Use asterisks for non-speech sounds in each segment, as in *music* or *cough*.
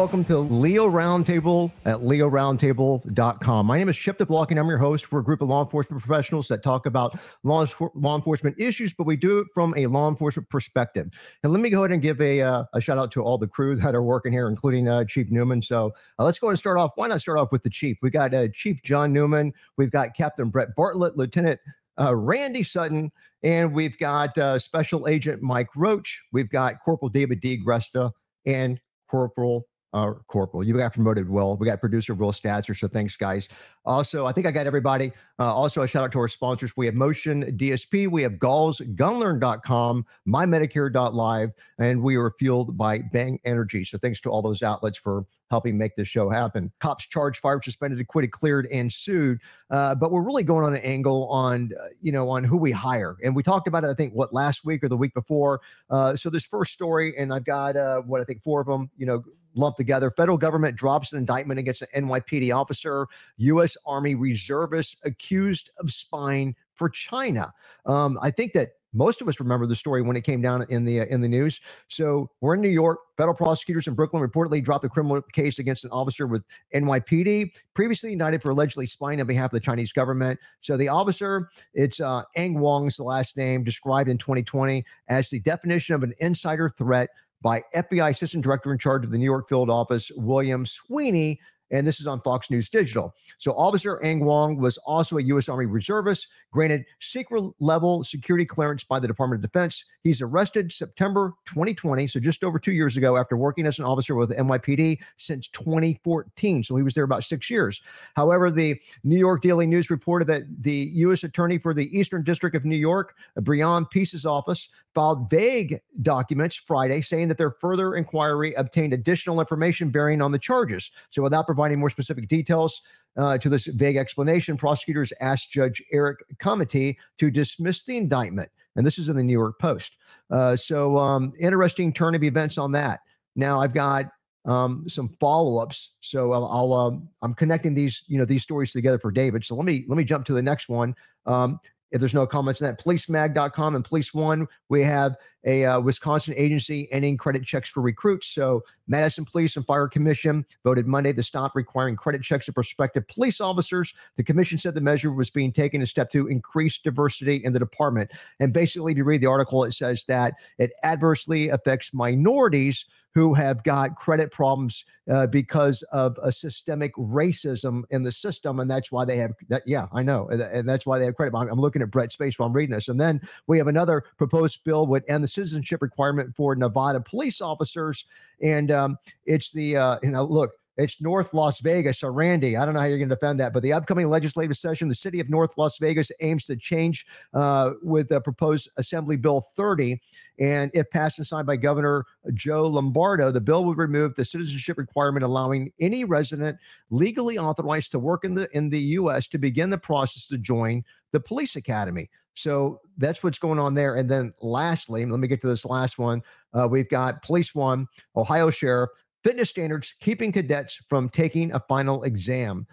welcome to Leo Roundtable at leoroundtable.com. My name is Chip DeBlock, and I'm your host. We're a group of law enforcement professionals that talk about law, law enforcement issues, but we do it from a law enforcement perspective. And let me go ahead and give a, uh, a shout out to all the crew that are working here, including uh, Chief Newman. So uh, let's go and start off. Why not start off with the Chief? We got uh, Chief John Newman, we've got Captain Brett Bartlett, Lieutenant uh, Randy Sutton, and we've got uh, Special Agent Mike Roach. We've got Corporal David D. Gresta and Corporal uh, Corporal. You got promoted, Will. We got producer Will Statzer. So thanks, guys. Also, I think I got everybody. Uh, also, a shout out to our sponsors. We have Motion DSP, we have Galls, Gunlearn.com, MyMedicare.live, and we are fueled by Bang Energy. So thanks to all those outlets for helping make this show happen. Cops charged, fired, suspended, acquitted, cleared, and sued. Uh, but we're really going on an angle on, uh, you know, on who we hire. And we talked about it, I think, what, last week or the week before. Uh, so this first story, and I've got, uh, what, I think four of them, you know, lumped together. Federal government drops an indictment against an NYPD officer. U.S. Army reservist accused of spying for China. Um, I think that most of us remember the story when it came down in the uh, in the news. So we're in New York. Federal prosecutors in Brooklyn reportedly dropped a criminal case against an officer with NYPD, previously indicted for allegedly spying on behalf of the Chinese government. So the officer, it's uh, Angwang's the last name, described in 2020 as the definition of an insider threat by FBI Assistant Director in charge of the New York field office, William Sweeney, and this is on Fox News Digital. So Officer Angwang was also a U.S. Army reservist, granted secret level security clearance by the Department of Defense. He's arrested September 2020, so just over two years ago, after working as an officer with NYPD since 2014. So he was there about six years. However, the New York Daily News reported that the U.S. Attorney for the Eastern District of New York, Breon Peace's office, filed vague documents Friday saying that their further inquiry obtained additional information bearing on the charges. So without providing providing more specific details uh, to this vague explanation, prosecutors asked Judge Eric Komitee to dismiss the indictment. And this is in the New York Post. Uh, so, um, interesting turn of events on that. Now, I've got um, some follow-ups. So I'll, I'll um, I'm connecting these, you know, these stories together for David. So let me let me jump to the next one. Um, if there's no comments on that, policemag.com and Police One, we have a uh, Wisconsin agency ending credit checks for recruits. So, Madison Police and Fire Commission voted Monday to stop requiring credit checks of prospective police officers. The commission said the measure was being taken a step to increase diversity in the department. And basically, if you read the article, it says that it adversely affects minorities who have got credit problems uh, because of a systemic racism in the system, and that's why they have that. Yeah, I know, and, that's why they have credit. I'm, I'm looking at Brett's face while I'm reading this, and then we have another proposed bill would end the citizenship requirement for Nevada police officers, and um, it's the uh, you know look it's North Las Vegas. So, Randy, I don't know how you're going to defend that, but the upcoming legislative session, the city of North Las Vegas aims to change uh, with the proposed Assembly Bill 30. And if passed and signed by Governor Joe Lombardo, the bill would remove the citizenship requirement, allowing any resident legally authorized to work in the in the U.S. to begin the process to join the police academy. So that's what's going on there. And then lastly, let me get to this last one. Uh, we've got Police One, Ohio Sheriff fitness standards keeping cadets from taking a final exam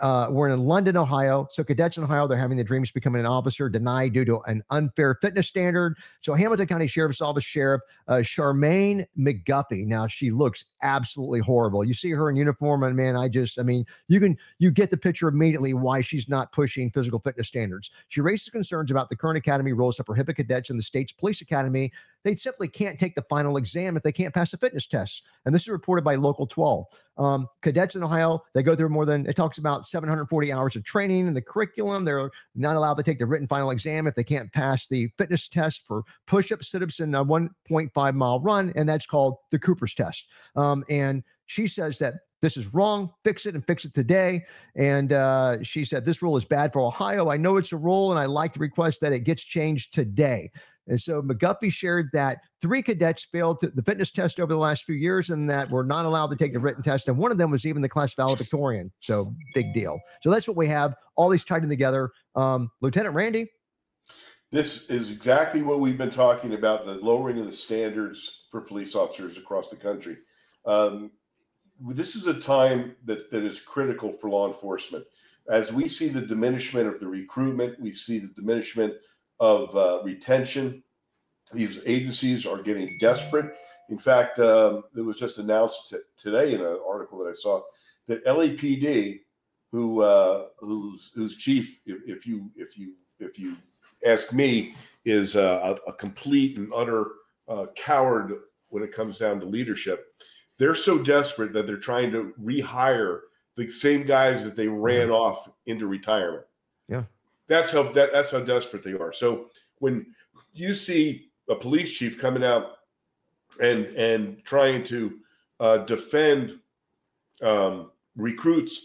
uh, we're in London, Ohio. So cadets in Ohio, they're having the dreams becoming an officer denied due to an unfair fitness standard. So Hamilton County Sheriff's Office Sheriff uh, Charmaine McGuffey. Now she looks absolutely horrible. You see her in uniform, and man, I just, I mean, you can you get the picture immediately why she's not pushing physical fitness standards. She raises concerns about the current academy rules that prohibit cadets in the state's police academy. They simply can't take the final exam if they can't pass the fitness test. And this is reported by Local 12. Um, cadets in Ohio, they go through more than it talks about 740 hours of training in the curriculum. They're not allowed to take the written final exam if they can't pass the fitness test for push ups, sit ups, and a 1.5 mile run. And that's called the Cooper's test. Um, and she says that this is wrong. Fix it and fix it today. And uh, she said, This rule is bad for Ohio. I know it's a rule, and I like to request that it gets changed today. And so McGuffey shared that three cadets failed the fitness test over the last few years and that were not allowed to take the written test. And one of them was even the class valedictorian. So big deal. So that's what we have, all these tied in together. Um, Lieutenant Randy. This is exactly what we've been talking about the lowering of the standards for police officers across the country. Um, this is a time that, that is critical for law enforcement. As we see the diminishment of the recruitment, we see the diminishment of uh, retention. These agencies are getting desperate In fact, um, it was just announced t- today in an article that I saw that LAPD, who uh, whose whose chief, if, if, you if you if you ask me, is uh, a, a, complete and utter uh, coward when it comes down to leadership. They're so desperate that they're trying to rehire the same guys that they ran mm-hmm. off into retirement. Yeah, that's how that, that's how desperate they are. So when you see a police chief coming out and and trying to uh, defend um, recruits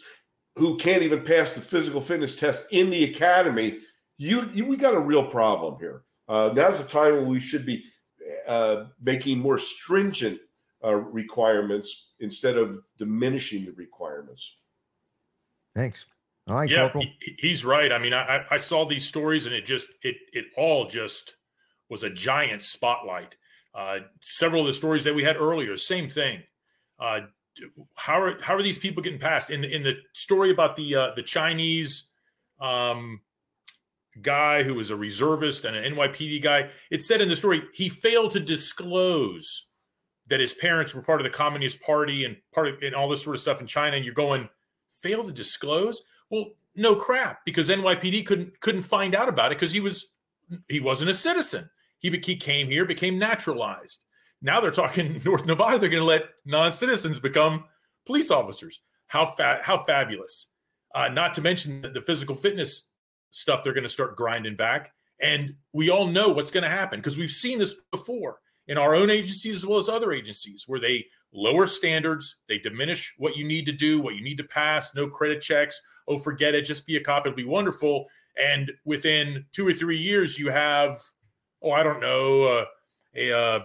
who can't even pass the physical fitness test in the academy, you, you we got a real problem here. Uh, now's the time when we should be uh, making more stringent uh, requirements instead of diminishing the requirements. Thanks. All right, yeah, he, he's right. I mean, I, I saw these stories and it just it it all just was a giant spotlight. Uh, several of the stories that we had earlier, same thing. Uh, how are how are these people getting past? In the in the story about the uh, the Chinese um, guy who was a reservist and an NYPD guy, it said in the story he failed to disclose that his parents were part of the Communist Party and part of and all this sort of stuff in China. And you're going, fail to disclose? Well, no crap, because NYPD couldn't couldn't find out about it because he was he wasn't a citizen. He, he came here, became naturalized. Now they're talking *laughs* North Nevada. They're going to let non-citizens become police officers. How fat? How fabulous! Uh, not to mention the physical fitness stuff they're going to start grinding back. And we all know what's going to happen because we've seen this before in our own agencies as well as other agencies where they lower standards, they diminish what you need to do, what you need to pass, no credit checks. Oh, forget it, just be a cop, it'll be wonderful. And within two or three years, you have, oh, I don't know, uh, a, uh,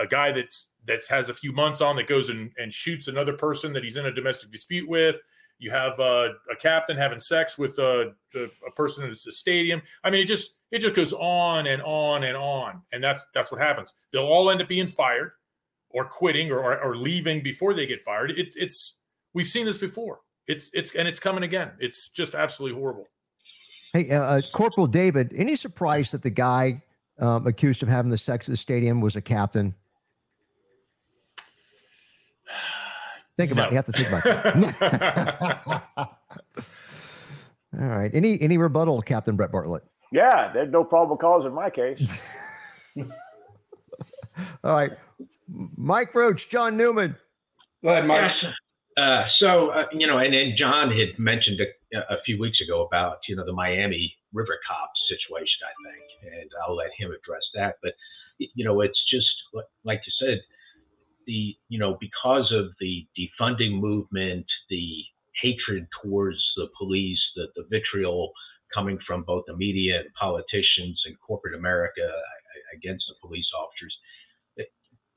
a, guy that's that has a few months on that goes and, and shoots another person that he's in a domestic dispute with. You have uh, a captain having sex with a, a, a person at the stadium. I mean, it just it just goes on and on and on, and that's that's what happens. They'll all end up being fired, or quitting, or or, or leaving before they get fired. It, it's we've seen this before. It's it's and it's coming again. It's just absolutely horrible. Hey, uh, uh Corporal David, any surprise that the guy um, accused of having the sex at the stadium was a captain? Think about no. it. You have to think about it. *laughs* All right. Any any rebuttal, Captain Brett Bartlett? Yeah, there's no probable cause in my case. *laughs* All right. Mike Roach, John Newman. Go ahead, Mike. Yes. Uh, so, uh, you know, and then John had mentioned a, a, few weeks ago about, you know, the Miami River Cops situation, I think, and I'll let him address that. But, you know, it's just like you said, the you know because of the defunding movement, the hatred towards the police, the, the vitriol coming from both the media and politicians and corporate America against the police officers,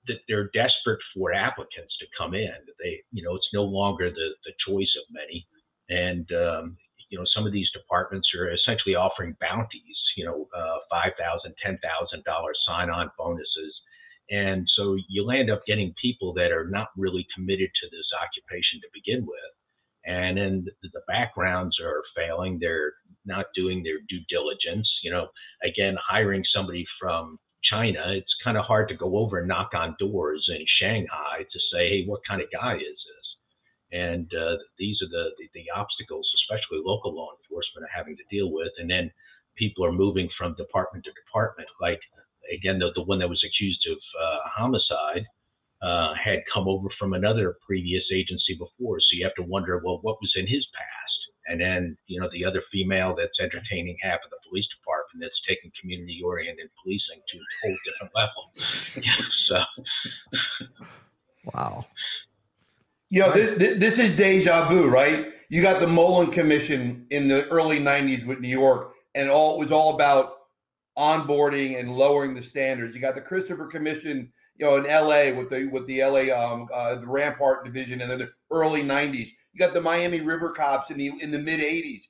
that they're desperate for applicants to come in. They, you know, it's no longer the the choice of many, and um, you know, some of these departments are essentially offering bounties, you know, uh, five thousand, ten thousand dollars sign-on bonuses and so you'll end up getting people that are not really committed to this occupation to begin with. And then the backgrounds are failing. They're not doing their due diligence. You know, again, hiring somebody from China, it's kind of hard to go over and knock on doors in Shanghai to say, hey, what kind of guy is this? And uh, these are the, the, the obstacles, especially local law enforcement, are having to deal with. And then people are moving from department to department. Like again, the, the one that was accused of uh, homicide uh, had come over from another previous agency before. So you have to wonder, well, what was in his past? And then, you know, the other female that's entertaining half of the police department that's taking community oriented policing to a whole different level. *laughs* so, wow. You know, this, this is deja vu, right? You got the Mollen Commission in the early 90s with New York, and all it was all about onboarding and lowering the standards. You got the Christopher Commission, you know, in LA with the with the LA um, uh, the Rampart division in the early '90s. You got the Miami River Cops in the in the mid '80s.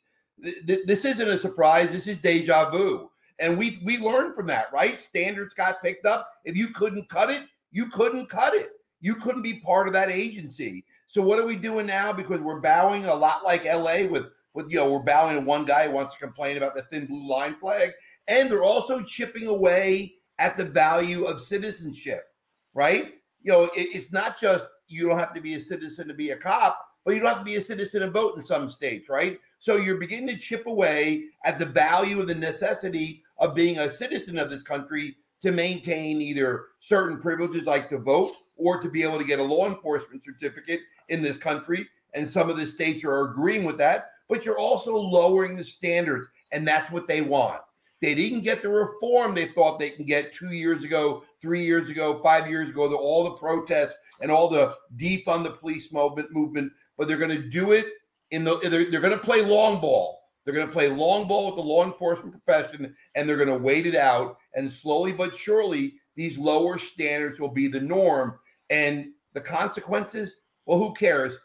This isn't a surprise. This is deja vu, and we we learned from that, right? Standards got picked up. If you couldn't cut it, you couldn't cut it. You couldn't be part of that agency. So what are we doing now? Because we're bowing a lot like LA with with you know we're bowing to one guy who wants to complain about the thin blue line flag and they're also chipping away at the value of citizenship, right? you know, it, it's not just you don't have to be a citizen to be a cop, but you don't have to be a citizen to vote in some states, right? So you're beginning to chip away at the value of the necessity of being a citizen of this country to maintain either certain privileges like to vote or to be able to get a law enforcement certificate in this country. And some of the states are agreeing with that, but you're also lowering the standards, and that's what they want. They didn't get the reform they thought they can get two years ago, three years ago, five years ago, the, all the protests and all the defund the police movement movement, but they're going to do it in the they're, they're going to play long ball. They're going to play long ball with the law enforcement profession, and they're going to wait it out. And slowly but surely, these lower standards will be the norm. And the consequences, well, who cares?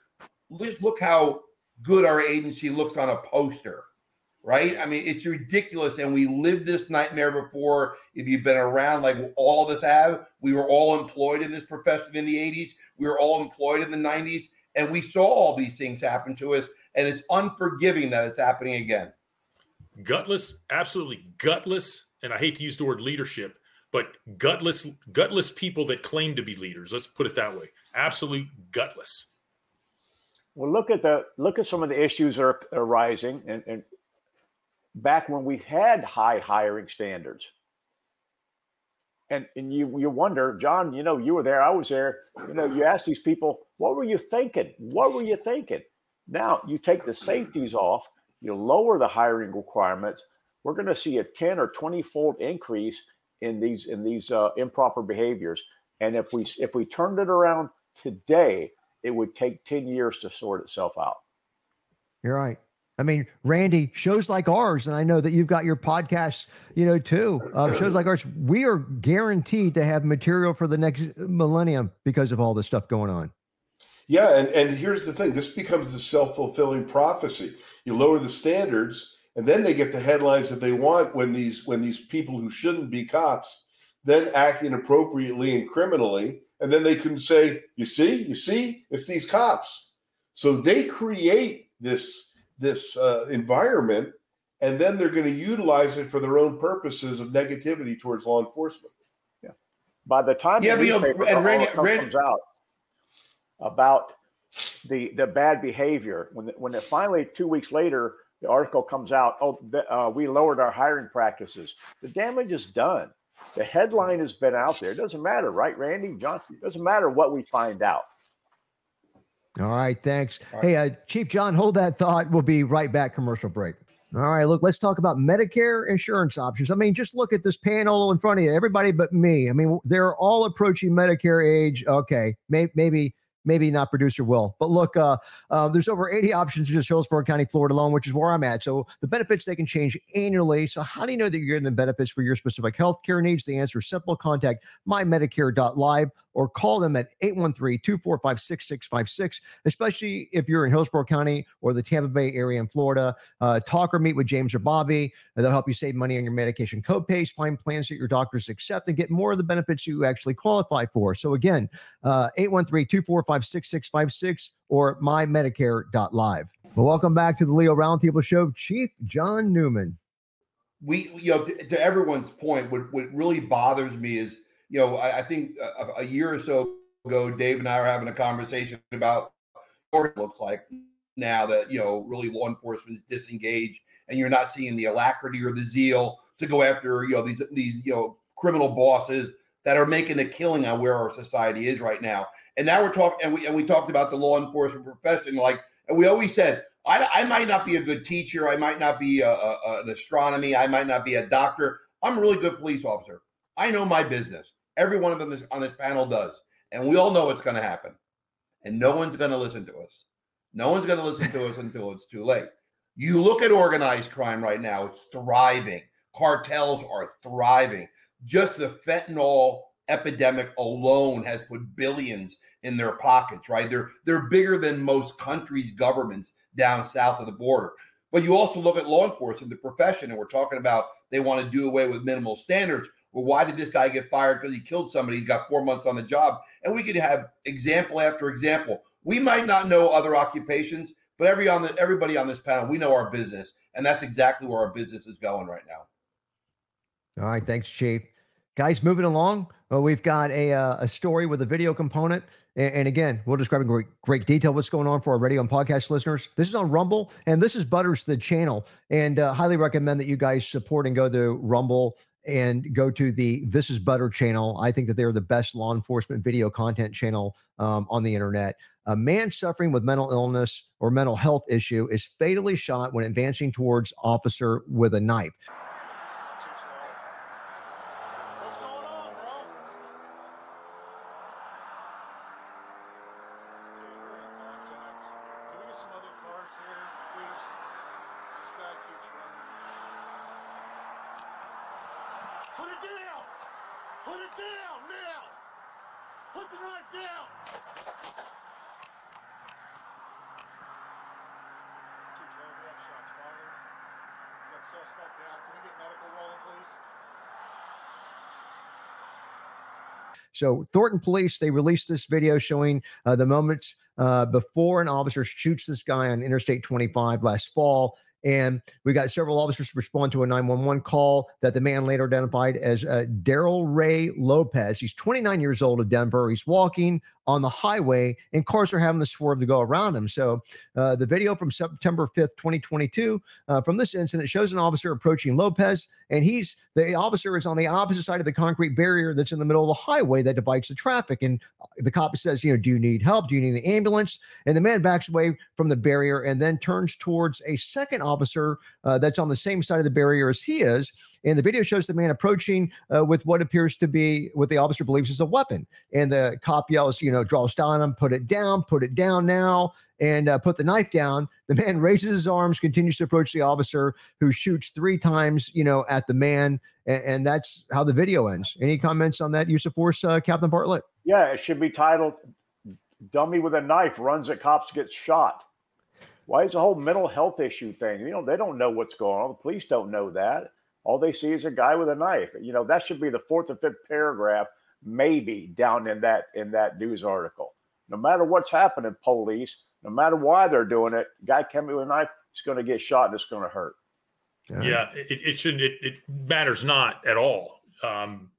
Just look how good our agency looks on a poster, right? I mean, it's ridiculous. And we lived this nightmare before. If you've been around, like all of us have, we were all employed in this profession in the 80s, we were all employed in the 90s, and we saw all these things happen to us. And it's unforgiving that it's happening again. Gutless, absolutely gutless. And I hate to use the word leadership, but gutless, gutless people that claim to be leaders. Let's put it that way. Absolute gutless. Well, look at the look at some of the issues that are arising, and, and back when we had high hiring standards, and and you you wonder, John, you know, you were there, I was there. You know, you ask these people, what were you thinking? What were you thinking? Now you take the safeties off, you lower the hiring requirements. We're going to see a ten or twenty fold increase in these in these uh, improper behaviors. And if we if we turned it around today, it would take 10 years to sort itself out. You're right. I mean, Randy, shows like ours, and I know that you've got your podcast, you know, too. Uh, shows like ours, we are guaranteed to have material for the next millennium because of all this stuff going on. Yeah, and and here's the thing: this becomes the self fulfilling prophecy. You lower the standards, and then they get the headlines that they want when these when these people who shouldn't be cops then act inappropriately and criminally and then they can say, "You see, you see, it's these cops." So they create this this uh, environment, and then they're going to utilize it for their own purposes of negativity towards law enforcement. Yeah. By the time yeah, the newspaper and Randy, comes out about the the bad behavior, when the, when it finally two weeks later the article comes out, oh, uh, we lowered our hiring practices. The damage is done. The headline has been out there. It doesn't matter, right, Randy? John, it doesn't matter what we find out. All right, thanks. All right. Hey, uh, Chief John, hold that thought. We'll be right back. Commercial break. All right, look, let's talk about Medicare insurance options. I mean, just look at this panel in front of you, everybody but me. I mean, they're all approaching Medicare age. Okay, may, maybe maybe not producer will. But look, uh, uh, there's over 80 options in just Hillsborough County, Florida alone, which is where I'm at. So the benefits they can change annually. So how do you know that you're getting the benefits for your specific health care needs? The answer is simple. Contact mymedicare.live or call them at 813-245-6656, especially if you're in Hillsborough County or the Tampa Bay area in Florida. Uh, talk or meet with James or Bobby. They'll help you save money on your medication copays, find plans that your doctors accept, and get more of the benefits you actually qualify for. So again, uh, 813-245-6656 or mymedicare.live. Well, welcome back to the Leo Roundtable Show. Chief John Newman. We, you know, to, to everyone's point, what, what really bothers me is – you know, I, I think a, a, year or so ago, Dave and I were having a conversation about what it looks like now that, you know, really law enforcement is disengaged and you're not seeing the alacrity or the zeal to go after, you know, these, these, you know, criminal bosses that are making a killing on where our society is right now. And now we're talking, and we, and we talked about the law enforcement profession, like, and we always said, I, I might not be a good teacher. I might not be a, a, an astronomy. I might not be a doctor. I'm a really good police officer. I know my business. Every one of them on this panel does. And we all know what's going to happen. And no one's going to listen to us. No one's going to listen to us until it's too late. You look at organized crime right now, it's thriving. Cartels are thriving. Just the fentanyl epidemic alone has put billions in their pockets, right? They're they're bigger than most countries' governments down south of the border. But you also look at law enforcement, the profession, and we're talking about they want to do away with minimal standards. Well, why did this guy get fired? Because he killed somebody. He's got four months on the job. And we could have example after example. We might not know other occupations, but every on the everybody on this panel, we know our business. And that's exactly where our business is going right now. All right. Thanks, Chief. Guys, moving along, uh, we've got a, uh, a story with a video component. And, and, again, we'll describe in great, great detail what's going on for our radio and podcast listeners. This is on Rumble, and this is Butters, the channel. And uh, highly recommend that you guys support and go to Rumble and go to the This is Butter channel. I think that they're the best law enforcement video content channel um, on the internet. A man suffering with mental illness or mental health issue is fatally shot when advancing towards officer with a knife. So Thornton Police they released this video showing uh, the moments uh, before an officer shoots this guy on Interstate 25 last fall. And we got several officers respond to a 911 call that the man later identified as uh, Daryl Ray Lopez. He's 29 years old of Denver. He's walking on the highway, and cars are having to swerve to go around him. So, uh, the video from September 5th, 2022, uh, from this incident shows an officer approaching Lopez, and he's the officer is on the opposite side of the concrete barrier that's in the middle of the highway that divides the traffic. And the cop says, You know, do you need help? Do you need the ambulance? And the man backs away from the barrier and then turns towards a second officer uh, that's on the same side of the barrier as he is. And the video shows the man approaching uh, with what appears to be what the officer believes is a weapon. And the cop yells, you know, draws down on him, put it down, put it down now, and uh, put the knife down. The man *laughs* raises his arms, continues to approach the officer, who shoots three times, you know, at the man. And, and that's how the video ends. Any comments on that use of force, uh, Captain Bartlett? Yeah, it should be titled "Dummy with a Knife Runs at Cops Gets Shot." Why is the whole mental health issue thing? You know, they don't know what's going on. The police don't know that. All they see is a guy with a knife. You know, that should be the fourth or fifth paragraph, maybe down in that in that news article. No matter what's happening, police, no matter why they're doing it, guy coming with a knife is going to get shot and it's going to hurt. Yeah, it, it shouldn't. It, it, matters not at all. Um,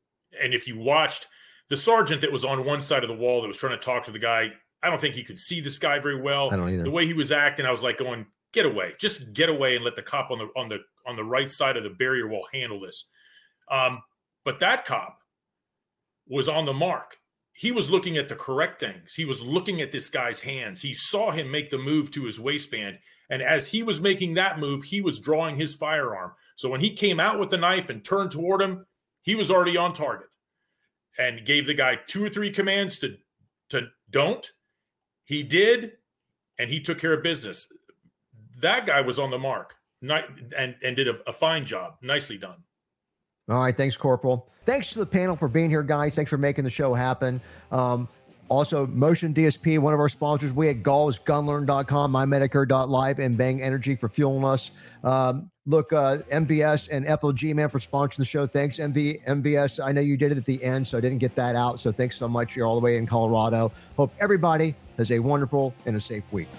and if you watched the sergeant that was on one side of the wall that was trying to talk to the guy, I don't think he could see this guy very well. I don't either. The way he was acting, I was like going, "Get away! Just get away and let the cop on the on the on the right side of the barrier will handle this." Um, but that cop was on the mark. He was looking at the correct things. He was looking at this guy's hands. He saw him make the move to his waistband. And as he was making that move, he was drawing his firearm. So when he came out with the knife and turned toward him, he was already on target and gave the guy two or three commands to, to don't. He did, and he took care of business. That guy was on the mark and, and did a, a fine job. Nicely done. All right. Thanks, Corporal. Thanks to the panel for being here, guys. Thanks for making the show happen. Um, also, Motion DSP, one of our sponsors. We at Galls, Gunlearn.com, MyMedicare.live, and Bang Energy for fueling us. Um, look, uh, MVS and FLG, man, for sponsoring the show. Thanks, MV, MVS. I know you did it at the end, so I didn't get that out. So thanks so much. You're all the way in Colorado. Hope everybody has a wonderful and a safe week.